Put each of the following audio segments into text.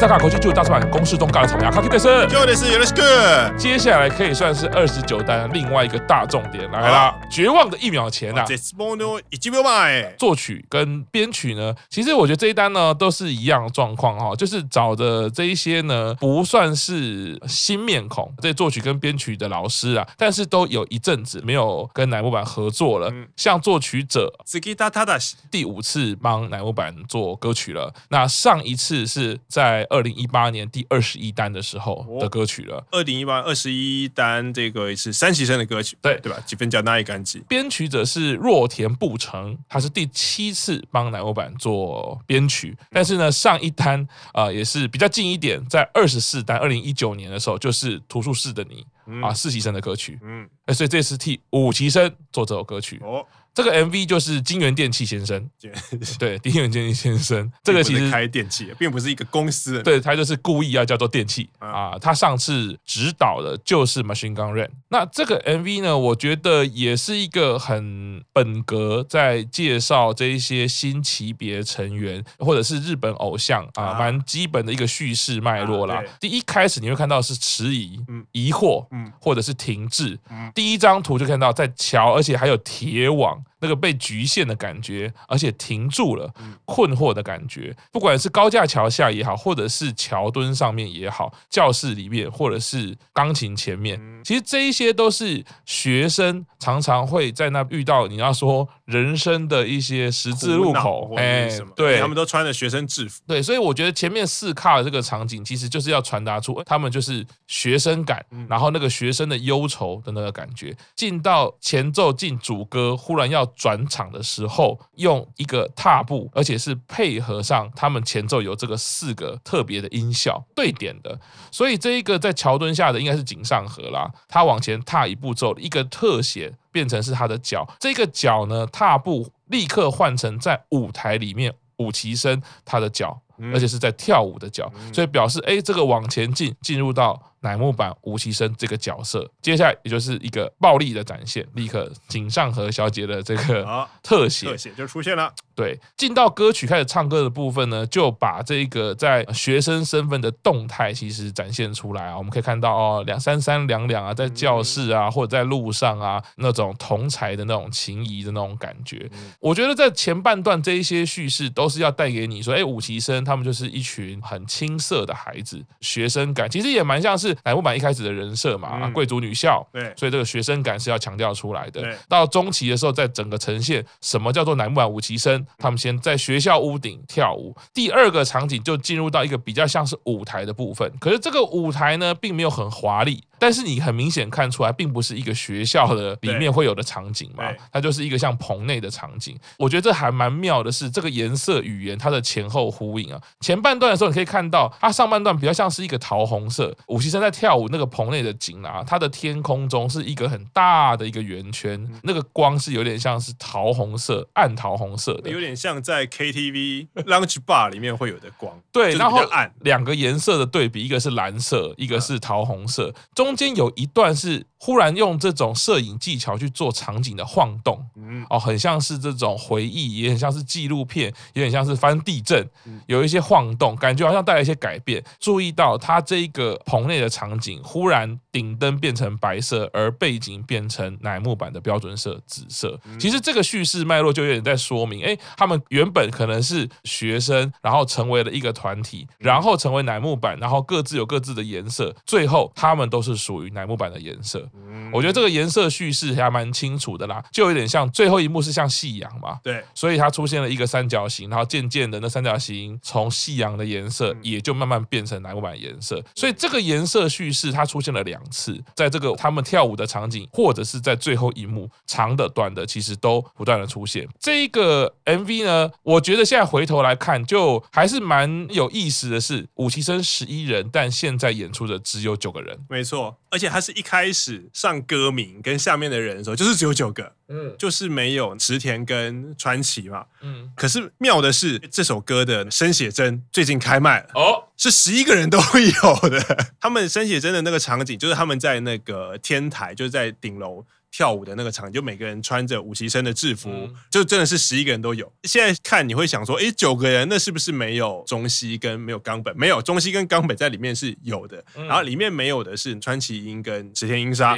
我是大卡国际剧大出版公视东尬的草莓阿卡基德森，今日是よろしく。接下来可以算是二十九单另外一个大重点来了，《绝望的一秒前》啊，作曲跟编曲呢，其实我觉得这一单呢都是一样状况哈，就是找的这一些呢不算是新面孔，这作曲跟编曲的老师啊，但是都有一阵子没有跟乃木坂合作了。像作曲者第五次帮乃木坂做歌曲了，那上一次是在 二零一八年第二十一单的时候的歌曲了。二零一八二十一单这个是三崎生的歌曲，对对吧？几分叫那一干几？编曲者是若田步成，他是第七次帮乃木坂做编曲，但是呢，上一单啊、呃、也是比较近一点，在二十四单二零一九年的时候，就是图书室的你啊，实习生的歌曲，嗯，所以这次替五期生做这首歌曲哦。这个 MV 就是金源电器先生，对，京元电器先生，这个其实开电器，并不是一个公司，对，他就是故意要叫做电器啊。他上次指导的就是 Machine Gun Ren。那这个 MV 呢，我觉得也是一个很本格，在介绍这一些新级别成员或者是日本偶像啊，蛮基本的一个叙事脉络啦。第一开始你会看到是迟疑、疑惑，或者是停滞。第一张图就看到在桥，而且还有铁网。那个被局限的感觉，而且停住了，困惑的感觉。不管是高架桥下也好，或者是桥墩上面也好，教室里面，或者是钢琴前面，其实这一些都是学生常常会在那遇到。你要说人生的一些十字路口，哎，对，他们都穿着学生制服，对，所以我觉得前面四卡的这个场景，其实就是要传达出他们就是学生感，然后那个学生的忧愁的那个感觉。进到前奏进主歌，忽然要。转场的时候，用一个踏步，而且是配合上他们前奏有这个四个特别的音效对点的，所以这一个在桥墩下的应该是井上和啦，他往前踏一步之后，一个特写变成是他的脚，这个脚呢踏步立刻换成在舞台里面舞旗身他的脚，而且是在跳舞的脚，所以表示哎，这个往前进进入到。乃木坂五期生这个角色，接下来也就是一个暴力的展现，立刻井上和小姐的这个 特写，特写就出现了。对，进到歌曲开始唱歌的部分呢，就把这个在学生身份的动态其实展现出来啊。我们可以看到哦，两三三两两啊，在教室啊，或者在路上啊，那种同才的那种情谊的那种感觉。我觉得在前半段这一些叙事都是要带给你说，哎，五期生他们就是一群很青涩的孩子，学生感其实也蛮像是乃木坂一开始的人设嘛，贵族女校，对，所以这个学生感是要强调出来的。到中期的时候，在整个呈现什么叫做乃木坂五期生。他们先在学校屋顶跳舞，第二个场景就进入到一个比较像是舞台的部分。可是这个舞台呢，并没有很华丽。但是你很明显看出来，并不是一个学校的里面会有的场景嘛，它就是一个像棚内的场景。我觉得这还蛮妙的是，这个颜色语言它的前后呼应啊。前半段的时候，你可以看到它上半段比较像是一个桃红色，五期生在跳舞那个棚内的景啊，它的天空中是一个很大的一个圆圈，那个光是有点像是桃红色、暗桃红色的，有点像在 KTV lounge bar 里面会有的光。对，然后暗两个颜色的对比，一个是蓝色，一个是桃红色，中。中间有一段是忽然用这种摄影技巧去做场景的晃动，哦，很像是这种回忆，也很像是纪录片，也很像是翻地震，有一些晃动，感觉好像带来一些改变。注意到它这一个棚内的场景，忽然顶灯变成白色，而背景变成乃木板的标准色紫色。其实这个叙事脉络就有点在说明，哎，他们原本可能是学生，然后成为了一个团体，然后成为乃木板，然后各自有各自的颜色，最后他们都是。属于乃木坂的颜色，我觉得这个颜色叙事还蛮清楚的啦，就有点像最后一幕是像夕阳嘛，对，所以它出现了一个三角形，然后渐渐的那三角形从夕阳的颜色也就慢慢变成乃木坂颜色，所以这个颜色叙事它出现了两次，在这个他们跳舞的场景，或者是在最后一幕，长的短的其实都不断的出现。这一个 MV 呢，我觉得现在回头来看，就还是蛮有意思的是，五期生十一人，但现在演出的只有九个人，没错。而且他是一开始上歌名跟下面的人的时候，就是只有九个，嗯，就是没有池田跟川崎嘛，嗯。可是妙的是，这首歌的生写真最近开卖了，哦，是十一个人都有的。他们生写真的那个场景，就是他们在那个天台，就是在顶楼跳舞的那个场，就每个人穿着武旗生的制服，嗯、就真的是十一个人都有。现在看你会想说，哎，九个人那是不是没有中西跟没有冈本？没有中西跟冈本在里面是有的，嗯、然后里面没有的是川崎英跟石田英沙。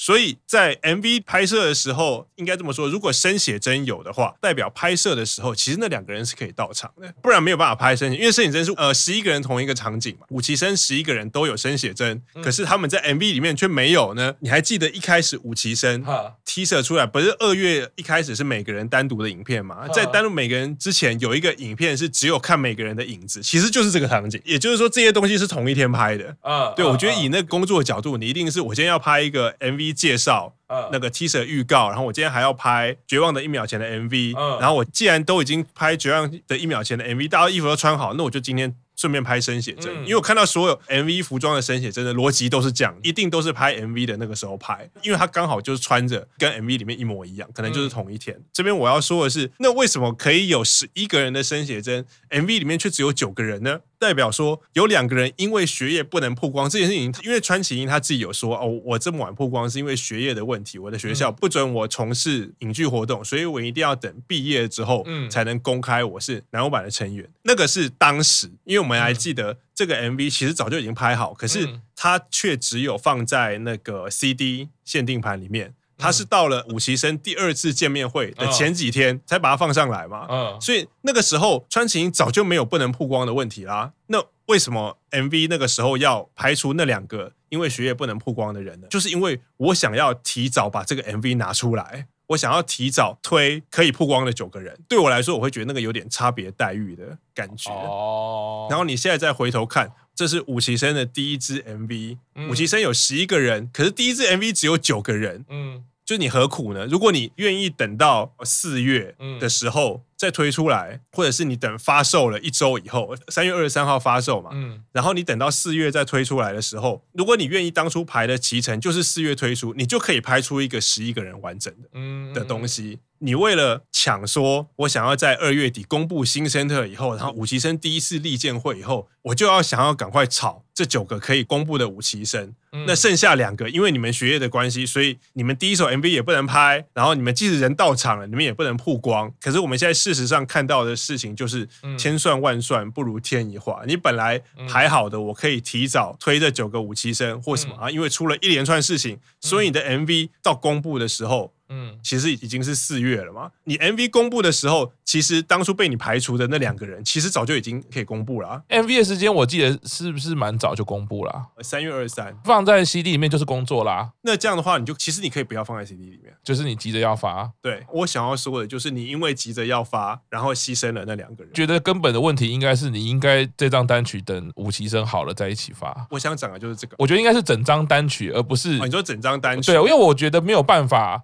所以在 MV 拍摄的时候，应该这么说，如果生写真有的话，代表拍摄的时候，其实那两个人是可以到场的，不然没有办法拍生写，因为生写真是呃十一个人同一个场景嘛，五期生十一个人都有生写真，可是他们在 MV 里面却没有呢。你还记得一开始五期生 teaser 出来，不是二月一开始是每个人单独的影片嘛？在单独每个人之前有一个影片是只有看每个人的影子，其实就是这个场景，也就是说这些东西是同一天拍的。啊，对，我觉得以那个工作的角度，你一定是我今天要拍一个 MV 介绍。那个 teaser 预告，然后我今天还要拍《绝望的一秒前》的 MV，然后我既然都已经拍《绝望的一秒前》的 MV，大家衣服都穿好，那我就今天。顺便拍生写真，因为我看到所有 MV 服装的生写真的逻辑都是这样，一定都是拍 MV 的那个时候拍，因为他刚好就是穿着跟 MV 里面一模一样，可能就是同一天。这边我要说的是，那为什么可以有十一个人的生写真，MV 里面却只有九个人呢？代表说有两个人因为学业不能曝光这件事情，因为川崎英他自己有说哦，我这么晚曝光是因为学业的问题，我的学校不准我从事影剧活动，所以我一定要等毕业之后才能公开我是男欧版的成员。那个是当时，因为我们还记得这个 MV 其实早就已经拍好，可是它却只有放在那个 CD 限定盘里面。他是到了五期生第二次见面会的前几天才把它放上来嘛，嗯所以那个时候川崎英早就没有不能曝光的问题啦。那为什么 MV 那个时候要排除那两个因为学业不能曝光的人呢？就是因为我想要提早把这个 MV 拿出来，我想要提早推可以曝光的九个人。对我来说，我会觉得那个有点差别待遇的感觉。哦。然后你现在再回头看，这是五期生的第一支 MV，五期生有十一个人，可是第一支 MV 只有九个人。嗯。就你何苦呢？如果你愿意等到四月的时候再推出来，或者是你等发售了一周以后，三月二十三号发售嘛，嗯然后你等到四月再推出来的时候，如果你愿意当初排的期程就是四月推出，你就可以拍出一个十一个人完整的的东西。你为了抢说，我想要在二月底公布新生特以后，然后五期生第一次立见会以后，我就要想要赶快炒这九个可以公布的五期生。那剩下两个，因为你们学业的关系，所以你们第一首 MV 也不能拍，然后你们即使人到场了，你们也不能曝光。可是我们现在事实上看到的事情就是，千算万算不如天一化。你本来排好的，我可以提早推这九个五期生或什么啊，因为出了一连串事情，所以你的 MV 到公布的时候。嗯，其实已经是四月了嘛。你 MV 公布的时候，其实当初被你排除的那两个人，其实早就已经可以公布了啊。MV 的时间我记得是不是蛮早就公布了？三月二十三，放在 CD 里面就是工作啦。那这样的话，你就其实你可以不要放在 CD 里面，就是你急着要发。对，我想要说的就是，你因为急着要发，然后牺牲了那两个人。觉得根本的问题应该是你应该这张单曲等五期生好了再一起发。我想讲的就是这个。我觉得应该是整张单曲，而不是、哦、你说整张单曲。对，因为我觉得没有办法。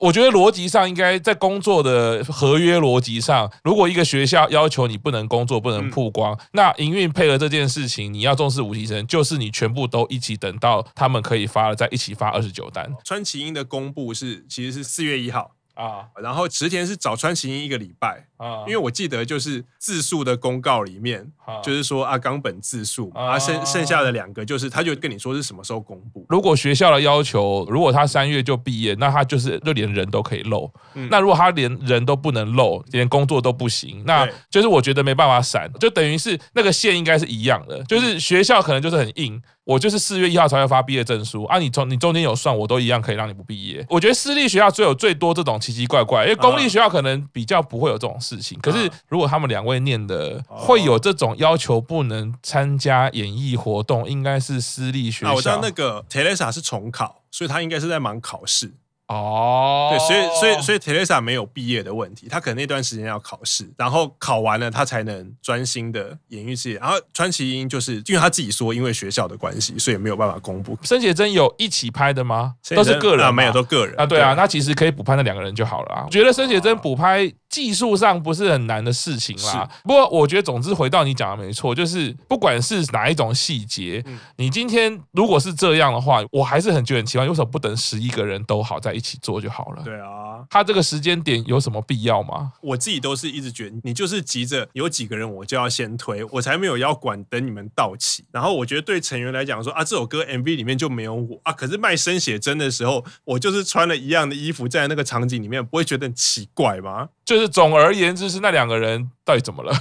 我觉得逻辑上应该在工作的合约逻辑上，如果一个学校要求你不能工作、不能曝光，那营运配合这件事情，你要重视五期生，就是你全部都一起等到他们可以发了，再一起发二十九单。川崎英的公布是其实是四月一号。啊，然后池田是找川崎英一个礼拜啊，因为我记得就是自述的公告里面，就是说啊冈本自述，啊剩剩下的两个就是他就跟你说是什么时候公布。如果学校的要求，如果他三月就毕业，那他就是就连人都可以漏。那如果他连人都不能漏，连工作都不行，那就是我觉得没办法闪，就等于是那个线应该是一样的，就是学校可能就是很硬。我就是四月一号才会发毕业证书啊！你从你中间有算，我都一样可以让你不毕业。我觉得私立学校最有最多这种奇奇怪怪，因为公立学校可能比较不会有这种事情。可是如果他们两位念的会有这种要求，不能参加演艺活动，应该是私立学校。我知道那个 Teresa 是重考，所以他应该是在忙考试。哦，对，所以所以所以 Teresa 没有毕业的问题，他可能那段时间要考试，然后考完了他才能专心的演艺事业。然后川崎英就是因为他自己说，因为学校的关系，所以没有办法公布。申写真有一起拍的吗？都是个人啊，没有都个人啊。对啊，那其实可以补拍那两个人就好了啊。我觉得申写真补拍技术上不是很难的事情啦。不过我觉得，总之回到你讲的没错，就是不管是哪一种细节，你今天如果是这样的话，我还是很觉得很奇怪，为什么不等十一个人都好在一一起做就好了。对啊，他这个时间点有什么必要吗？我自己都是一直觉得，你就是急着有几个人，我就要先推，我才没有要管等你们到齐。然后我觉得对成员来讲说啊，这首歌 MV 里面就没有我啊，可是卖身写真的时候，我就是穿了一样的衣服在那个场景里面，不会觉得很奇怪吗？就是总而言之，是那两个人到底怎么了？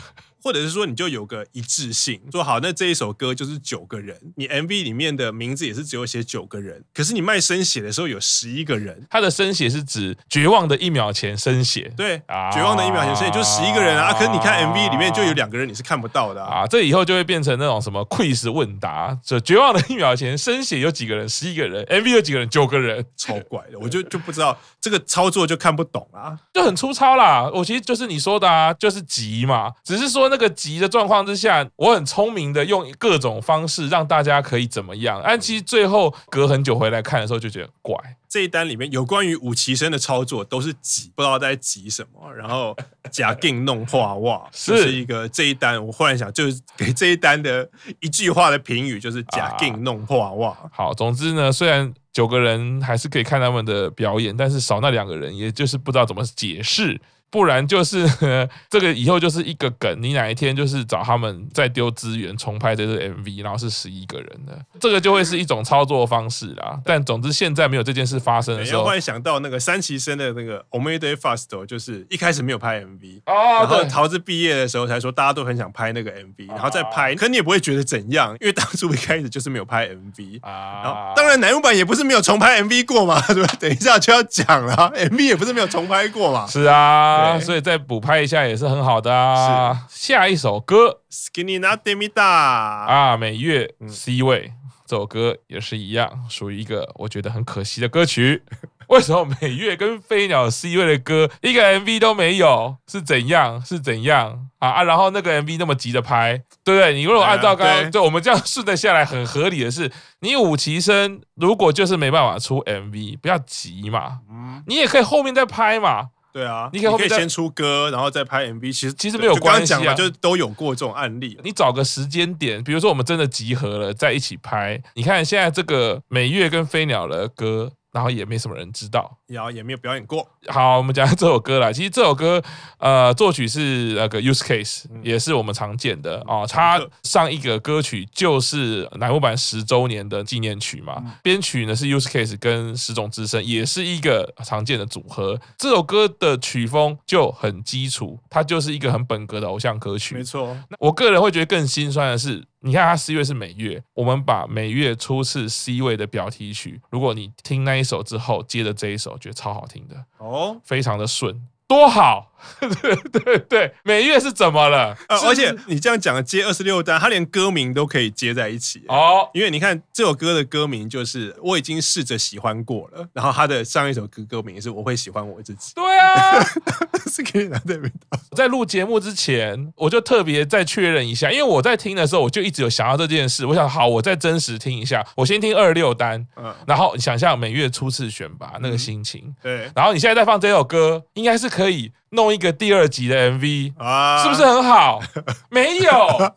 或者是说，你就有个一致性，说好，那这一首歌就是九个人，你 MV 里面的名字也是只有写九个人，可是你卖生写的时候有十一个人，他的生写是指绝望的一秒前生写，对，啊、绝望的一秒前生写就十一个人啊，可是你看 MV 里面就有两个人你是看不到的啊，啊，这以后就会变成那种什么 quiz 问答，这绝望的一秒前生写有几个人，十一个人，MV 有几个人，九个人，超怪的，我就就不知道这个操作就看不懂啊，就很粗糙啦，我其实就是你说的啊，就是急嘛，只是说那个急的状况。之下，我很聪明的用各种方式让大家可以怎么样？但其实最后隔很久回来看的时候，就觉得怪。这一单里面有关于武奇生的操作都是急，不知道在急什么。然后假定弄画哇，是一个这一单。我忽然想，就是给这一单的一句话的评语，就是假定弄画哇。好，总之呢，虽然九个人还是可以看他们的表演，但是少那两个人，也就是不知道怎么解释。不然就是 这个以后就是一个梗，你哪一天就是找他们再丢资源重拍这个 MV，然后是十一个人的，这个就会是一种操作方式啦。但总之现在没有这件事发生的时候，忽然想到那个三期生的那个 Omeide Fast，就是一开始没有拍 MV，然后桃子毕业的时候才说大家都很想拍那个 MV，然后再拍，可你也不会觉得怎样，因为当初一开始就是没有拍 MV 啊。然后当然男木版也不是没有重拍 MV 过嘛，对吧？等一下就要讲了，MV 也不是没有重拍过嘛。是啊。啊，所以再补拍一下也是很好的啊。下一首歌，Skinny Not Demida 啊，美月 C 位，这首歌也是一样，属于一个我觉得很可惜的歌曲。为什么美月跟飞鸟 C 位的歌一个 MV 都没有？是怎样？是怎样啊啊！然后那个 MV 那么急着拍，对不对？你如果按照刚刚就我们这样顺着下来，很合理的是，你武崎生如果就是没办法出 MV，不要急嘛，你也可以后面再拍嘛。对啊，你可以，你可以先出歌，然后再拍 MV。其实其实没有关系啊，就都有过这种案例。你找个时间点，比如说我们真的集合了，在一起拍。你看现在这个美月跟飞鸟的歌。然后也没什么人知道，然后也没有表演过。好，我们讲这首歌啦。其实这首歌，呃，作曲是那个 Use Case，也是我们常见的啊。他上一个歌曲就是乃木坂十周年的纪念曲嘛。编曲呢是 Use Case 跟十种之声，也是一个常见的组合。这首歌的曲风就很基础，它就是一个很本格的偶像歌曲。没错。我个人会觉得更心酸的是。你看，它 C 位是美月，我们把美月初次 C 位的表题曲，如果你听那一首之后，接着这一首，觉得超好听的。哦，非常的顺，多好。对 对对，美月是怎么了？呃、而且你这样讲接二十六单，他连歌名都可以接在一起哦。因为你看这首歌的歌名就是我已经试着喜欢过了，然后他的上一首歌歌名是我会喜欢我自己。对啊，是可以拿对味道。在录节目之前，我就特别再确认一下，因为我在听的时候，我就一直有想到这件事。我想，好，我再真实听一下。我先听二六单，嗯，然后想象每月初次选拔那个心情，嗯、对。然后你现在再放这首歌，应该是可以。弄一个第二集的 MV 啊，是不是很好？没有，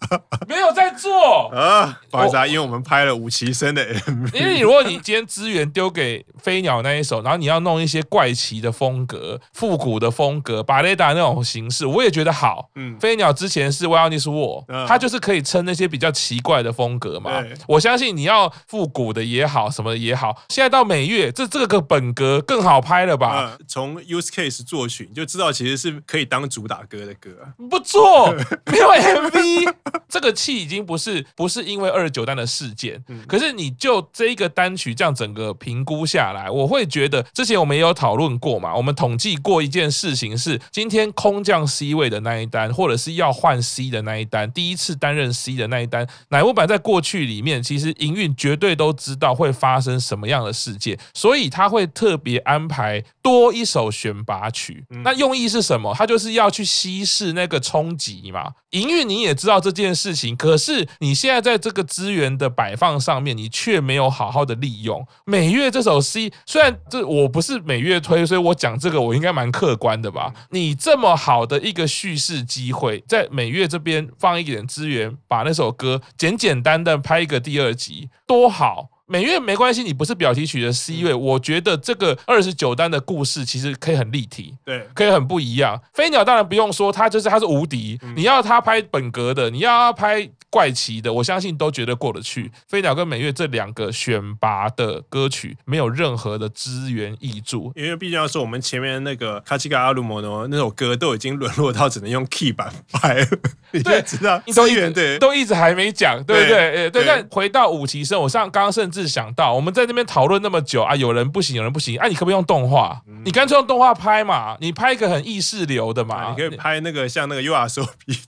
没有在做啊。不好意思啊，因为我们拍了武崎生的 MV。因为如果你今天资源丢给飞鸟那一首，然后你要弄一些怪奇的风格、复古的风格、巴雷达那种形式，我也觉得好。嗯，飞鸟之前是 Wilderness War，它就是可以撑那些比较奇怪的风格嘛。我相信你要复古的也好，什么的也好，现在到美月，这这个本格更好拍了吧？从 Use Case 作曲你就知道。其实是可以当主打歌的歌，不错，没有 MV，这个气已经不是不是因为二十九单的事件，可是你就这一个单曲这样整个评估下来，我会觉得之前我们也有讨论过嘛，我们统计过一件事情是，今天空降 C 位的那一单，或者是要换 C 的那一单，第一次担任 C 的那一单，乃木坂在过去里面其实营运绝对都知道会发生什么样的事件，所以他会特别安排多一首选拔曲，那用意。是什么？他就是要去稀释那个冲击嘛。营运你也知道这件事情，可是你现在在这个资源的摆放上面，你却没有好好的利用。美月这首 C，虽然这我不是美月推，所以我讲这个我应该蛮客观的吧？你这么好的一个叙事机会，在美月这边放一点资源，把那首歌简简单单拍一个第二集，多好。美月没关系，你不是表题曲的 C 位，我觉得这个二十九单的故事其实可以很立体，对，可以很不一样。飞鸟当然不用说，他就是他是无敌，你要他拍本格的，你要他拍怪奇的，我相信都觉得过得去。飞鸟跟美月这两个选拔的歌曲没有任何的资源挹注，因为毕竟要说我们前面那个卡奇卡阿鲁摩诺那首歌都已经沦落到只能用 key 版拍了，你就知道资源对都一直还没讲，对不对？对。但回到五期生，我上刚刚甚至想到，我们在这边讨论那么久啊，有人不行，有人不行，啊，你可不可以用动画？你干脆用动画拍嘛，你拍一个很意识流的嘛，你可以拍那个像那个 YOASOBI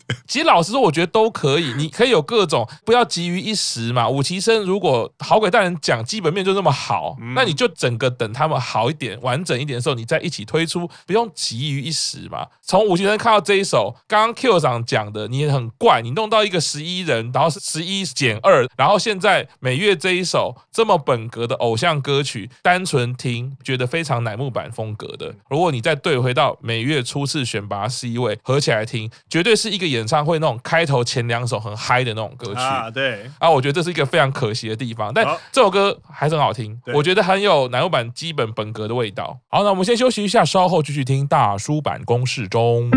的。其实老实说，我觉得都可以，你可以有各种，不要急于一时嘛。五期生如果好鬼大人讲基本面就那么好，那你就整个等他们好一点、完整一点的时候，你再一起推出，不用急于一时嘛。从五期生看到这一首，刚刚 Q 上讲的，你也很怪，你弄到一个十一人，然后是十一减二，然后现在每月这一首这么本格的偶像歌曲，单纯听觉得非常乃木坂风格的。如果你再对回到每月初次选拔 C 位，合起来听，绝对是一个演唱会那种开头前两首很嗨的那种歌曲啊。对啊，我觉得这是一个非常可惜的地方。但这首歌还是很好听，我觉得很有乃木坂基本本格的味道。好，那我们先休息一下，稍后继续听大叔版公式中。